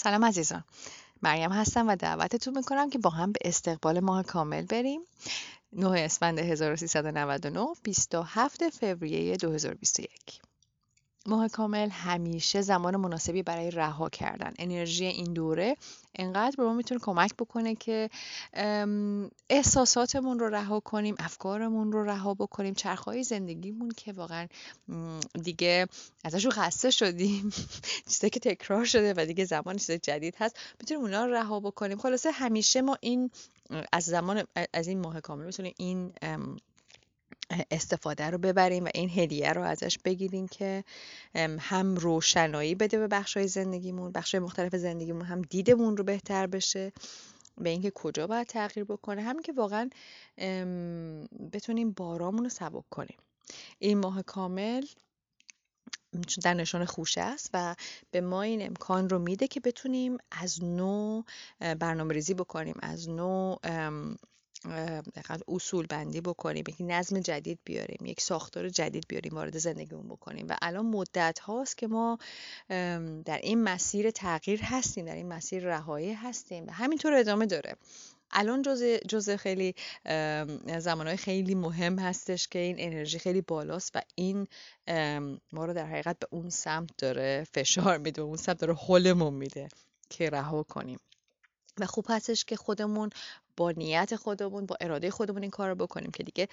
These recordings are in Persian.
سلام عزیزان. مریم هستم و دعوتتون می‌کنم که با هم به استقبال ماه کامل بریم. 9 اسفند 1399 27 فوریه 2021 ماه کامل همیشه زمان مناسبی برای رها کردن. انرژی این دوره انقدر به ما می‌تونه کمک بکنه که احساساتمون رو رها کنیم افکارمون رو رها بکنیم چرخهای زندگیمون که واقعا دیگه ازشون خسته شدیم چیزایی که تکرار شده و دیگه زمان چیز جدید هست می‌تونیم اونا رو رها بکنیم. خلاصه همیشه ما این از زمان از این ماه کامل می‌تونیم این استفاده رو ببریم و این هدیه رو ازش بگیریم که هم روشنایی بده به بخشای زندگیمون بخشای مختلف زندگیمون هم دیدمون رو بهتر بشه به اینکه کجا باید تغییر بکنه. همین که واقعا بتونیم بارامون رو سبک کنیم. این ماه کامل در نشان خوشه است و به ما این امکان رو میده که بتونیم از نو برنامه ریزی بکنیم از نو اصول بندی بکنیم یک نظم جدید بیاریم یک ساختار جدید بیاریم وارد زندگیمون بکنیم. و الان مدت هاست که ما در این مسیر تغییر هستیم در این مسیر رهایی هستیم و همینطور ادامه داره. الان جزء جزء خیلی زمانهای خیلی مهم هستش که این انرژی خیلی بالاست و این ما رو در حقیقت به اون سمت داره فشار میده اون سمت داره حلمون میده که رها کنیم. و خوب هستش که خودمون با نیت خودمون با اراده خودمون این کار رو بکنیم که دیگه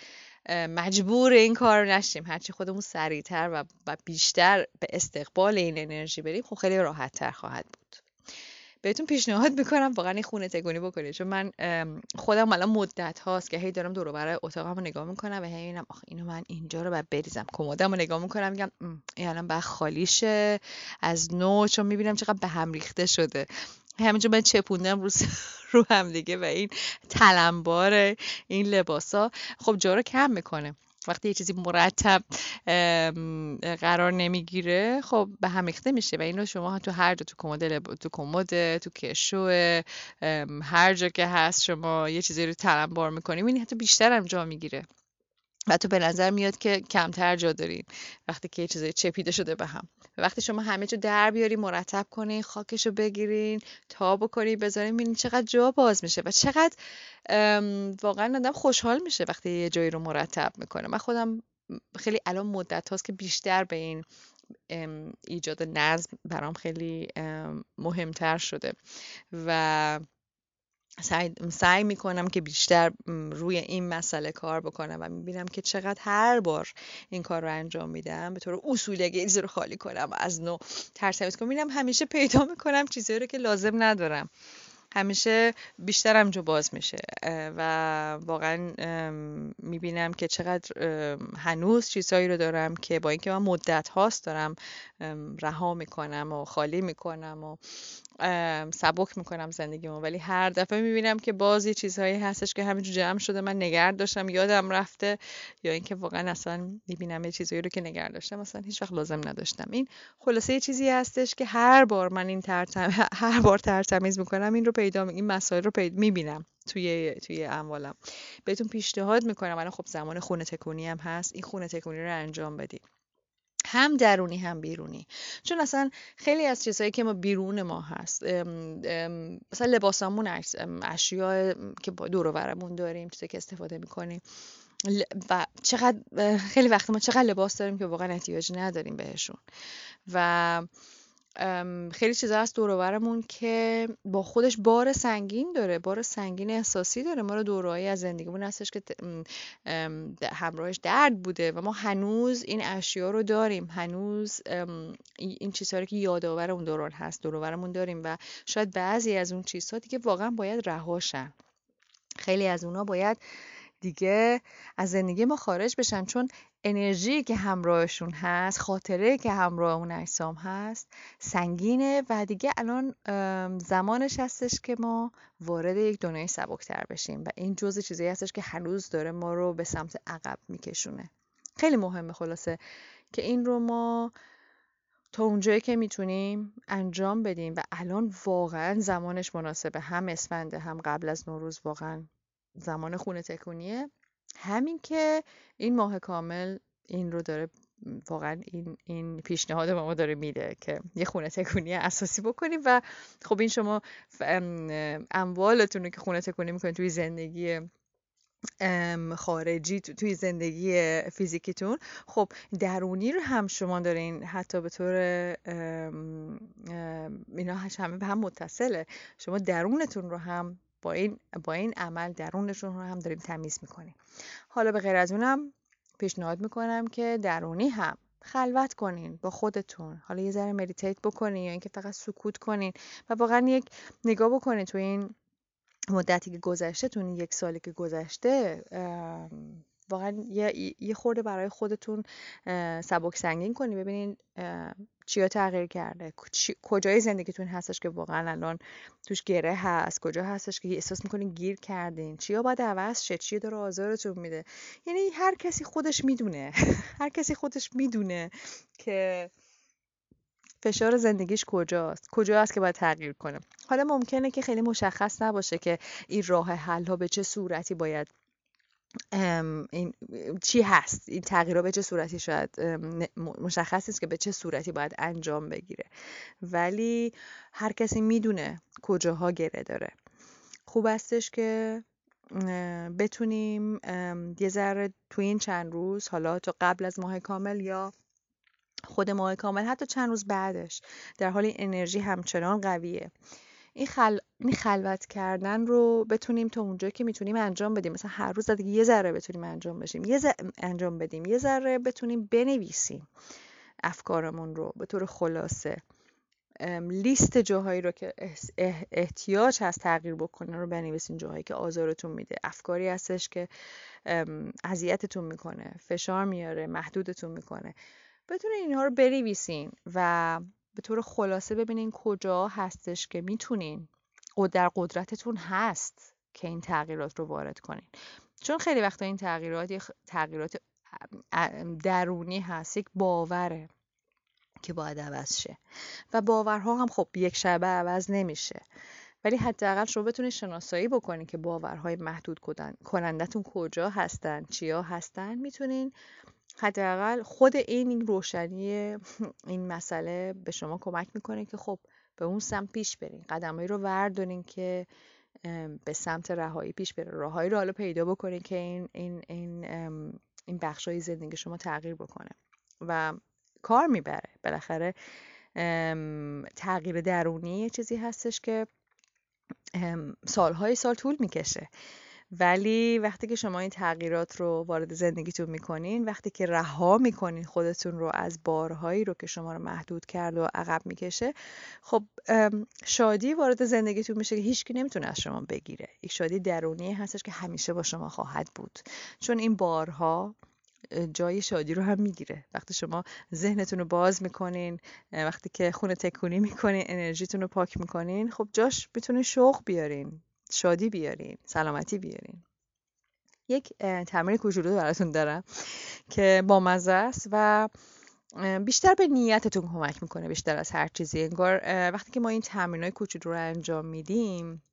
مجبور این کار نشیم. هرچی خودمون سریعتر و, بیشتر به استقبال این انرژی بریم خب خیلی راحت تر خواهد بود. بهتون پیشنهاد می‌کنم واقعا این خونه تگونی بکنید. چون من خودم الان مدت هاست که هی دارم دور برای اتاقم رو نگاه می‌کنم و هی اینم آخه اینو من اینجا رو باید بریزم. کمدم رو نگاه می‌کنم میگم این الان باید خالیشه. از نو چون می‌بینم چقدر به هم ریخته شده. همینجا من چپوندم رو رو هم دیگه و این تلمبار این لباسا. خب جا رو کم می‌کنه. وقتی یه چیزی مرتب قرار نمی‌گیره خب به هم ریخته میشه و این رو شما تو هر جا تو کمد تو کمد تو کشو هر جا که هست شما یه چیزی رو تلمبار می‌کنیم این حتی بیشتر هم جا می‌گیره. و تو به نظر میاد که کمتر جا دارین وقتی که یه چیزای چپیده شده به هم. وقتی شما همه جا در بیاری مرتب کنین خاکشو بگیرین تا بکنین بذارین ببینین چقدر جا باز میشه و چقدر واقعا آدم خوشحال میشه وقتی یه جایی رو مرتب می‌کنه. من خودم خیلی الان مدت هاست که بیشتر به این ایجاد نظم برام خیلی مهمتر شده و سعی, سعی می‌کنم که بیشتر روی این مسئله کار بکنم و می‌بینم که چقدر هر بار این کار رو انجام میدم به طور اصولی اگه رو خالی کنم از نو ترتمیز کنم. می‌بینم همیشه پیدا می‌کنم چیزی رو که لازم ندارم. همیشه بیشترم جو باز میشه و واقعا می‌بینم که چقدر هنوز چیزهایی رو دارم که با اینکه من مدت هاست دارم رها می‌کنم و خالی می‌کنم و سبک می‌کنم زندگیمو ولی هر دفعه می‌بینم که باز چیزهایی هستش که همینجور جمع شده من نگرد داشتم یادم رفته یا اینکه واقعا اصلا می‌بینم یه چیزهایی رو که نگرد داشتم اصلا هیچ وقت لازم نداشتم. این خلاصه یه چیزی هستش که هر بار من این ترتم هر بار ترتمیز می‌کنم این رو پیدا این مسائل رو پیدا می‌بینم توی توی اموالم. بهتون پیشنهاد می‌کنم الان خب زمان خونه تکونی هم هست این خونه تکونی رو انجام بدید هم درونی هم بیرونی. چون اصلا خیلی از چیزهایی که ما بیرون ما هست مثلا لباسامون اشیاء که دور برمون داریم چیزی که استفاده می‌کنیم. و چقدر خیلی وقت ما چقدر لباس داریم که واقعا احتیاج نداریم بهشون. و خیلی چیزا هست دور که با خودش بار سنگین داره بار سنگین احساسی داره. ما رو دورایی از زندگیمون هستش که همراهش درد بوده و ما هنوز این اشیا رو داریم. هنوز این چیزهایی که یادآور اون دوران هست دورورمون داریم و شاید بعضی از اون چیزها دیگه واقعا باید رهاشن. خیلی از اونا باید دیگه از زندگی ما خارج بشن چون انرژی که همراهشون هست خاطره که همراه اون اجسام هست سنگینه و دیگه الان زمانش هستش که ما وارد یک دنیای سبکتر بشیم و این جزء چیزی هستش که هنوز داره ما رو به سمت عقب میکشونه. خیلی مهمه خلاصه که این رو ما تا اونجایی که می‌تونیم انجام بدیم و الان واقعا زمانش مناسبه هم اسفنده هم قبل از نوروز واقعا زمان خونه تکونیه. همین که این ماه کامل این رو داره واقعا این این پیشنهاد ما داره میده که یه خونه تکونی اساسی بکنیم و خب این شما اموالتون رو که خونه تکونی می‌کنید توی زندگی خارجی توی زندگی فیزیکیتون خب درونی رو هم شما دارین حتی به طور اینا همه به هم متصله. شما درونتون رو هم با این با این عمل درونشون رو هم داریم تمیز می‌کنیم. حالا به غیر از اونم پیشنهاد می‌کنم که درونی هم خلوت کنین با خودتون. حالا یه ذره meditate بکنین یا اینکه فقط سکوت کنین و واقعا یک نگاه بکنین تو این مدتی که گذشته تو یک سالی که گذشته واقعا یه, یه خورده برای خودتون سبک سنگین کنی ببینین چیا تغییر کرده؟ کجای زندگیتون هستش که واقعا الان توش گره هست؟ کجا هستش که احساس می‌کنین گیر کردین؟ چیا باید عوض شه؟ چی داره آزارتون میده؟ یعنی هر کسی خودش می‌دونه. هر کسی خودش می‌دونه که فشار زندگیش کجاست. کجا است که باید تغییر کنه. حالا ممکنه که خیلی مشخص نباشه که این راه حل ها به چه صورتی باید این چی هست؟ این تغییرها به چه صورتی شاید مشخص است که به چه صورتی باید انجام بگیره. ولی هر کسی می‌دونه کجاها گره داره. خوب استش که بتونیم یه ذره تو این چند روز حالا تا قبل از ماه کامل یا خود ماه کامل حتی چند روز بعدش در حال انرژی همچنان قویه. این, خل... این خلوت کردن رو بتونیم تا اونجا که می‌تونیم انجام بدیم. مثلا هر روز دیگه یه ذره بتونیم انجام بشیم. یه انجام بدیم. یه ذره بتونیم بنویسیم افکارمون رو به طور خلاصه. لیست جاهایی رو که احتیاج هست تغییر بکنه رو بنویسین. جاهایی که آزارتون میده. افکاری هستش که اذیتتون می‌کنه. فشار میاره. محدودتون می‌کنه. بتونین اینها رو بنویسین و به طور خلاصه ببینین کجا هستش که می‌تونین و در قدرتتون هست که این تغییرات رو وارد کنین. چون خیلی وقتا این تغییرات تغییرات درونی هست یک باوره که باید عوض شه. و باورها هم خب یک شبه عوض نمیشه. ولی حداقل شما بتونید شناسایی بکنید که باورهای محدود کنندتون کجا هستن چیا هستن. می‌تونین حداقل خود این روشنی این مسئله به شما کمک می‌کنه که خب به اون سمت پیش برین. قدمایی رو وردارین که به سمت رهایی پیش بره. راههایی رو حالا پیدا بکنین که این این این این بخشای زندگی شما تغییر بکنه. و کار می‌بره. بالاخره تغییر درونی چیزی هستش که سالهای سال طول می‌کشه. ولی وقتی که شما این تغییرات رو وارد زندگیتون می‌کنین وقتی که رها می‌کنین خودتون رو از بارهایی رو که شما رو محدود کرد و عقب می‌کشه خب شادی وارد زندگیتون میشه که هیچکی نمی‌تونه از شما بگیره. یک شادی درونی هستش که همیشه با شما خواهد بود. چون این بارها جای شادی رو هم می‌گیره. وقتی شما ذهنتون رو باز می‌کنین وقتی که خونه تکونی می‌کنین انرژیتون رو پاک می‌کنین خب جاش می‌تونین شوق بیارین. شادی بیارین سلامتی بیارین. یک تمرین کوچولو براتون دارم که با مزه است و بیشتر به نیتتون کمک می‌کنه بیشتر از هر چیزی. انگار وقتی که ما این تمرین های کوچولو رو انجام میدیم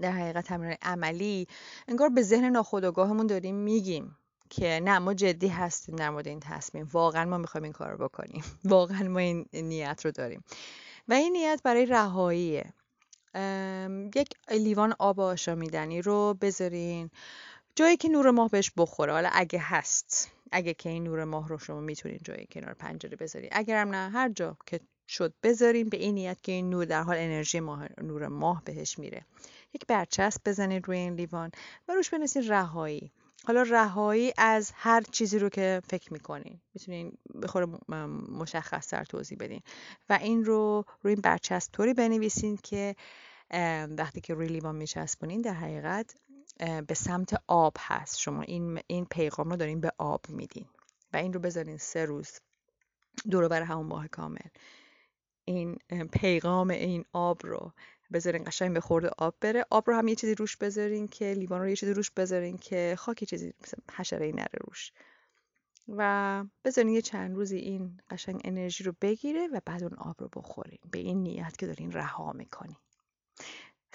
در حقیقت تمرین عملی انگار به ذهن ناخودآگاهمون داریم میگیم که نه ما جدی هستیم در مورد این تصمیم. واقعا ما می‌خوایم این کار رو بکنیم. واقعا ما این نیت رو داریم. و این نیت برای رهاییه. یک لیوان آب آشامیدنی رو بذارین. جایی که نور ماه بهش بخوره. حالا اگه هست اگه که این نور ماه رو شما می‌تونین جایی کنار پنجره بذارین. اگرم نه هر جا که شد بذارین. به این نیت که این نور در حال انرژی ماه نور ماه بهش میره. یک برچسب بزنید روی این لیوان و روش بنویسین رهایی. حالا رهایی از هر چیزی رو که فکر می‌کنین. می‌تونین به مشخص تر توضیح بدین. و این رو روی این برچسب طوری بنویسین که وقتی که روی لیوان میچسبونین در حقیقت به سمت آب هست. شما این, این پیغام رو دارین به آب میدین و این رو بذارین سه روز دور بر همون ماه کامل. این پیغام این آب رو بذارین قشنگ به خورده آب بره. آب رو هم یه چیزی روش بذارین که لیوان رو یه چیزی روش بذارین که خاکی چیزی مثل حشره ای نره روش. و بذارین یه چند روزی این قشنگ انرژی رو بگیره و بعد اون آب رو بخورین. به این نیت که دارین رها می‌کنین.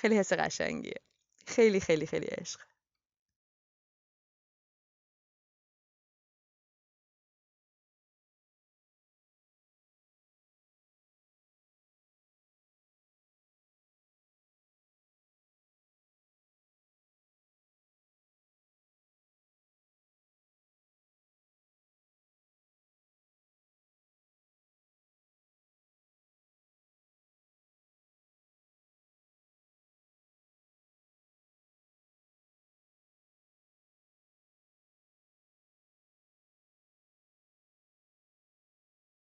خیلی حس قشنگیه. خیلی خیلی خیلی عشق.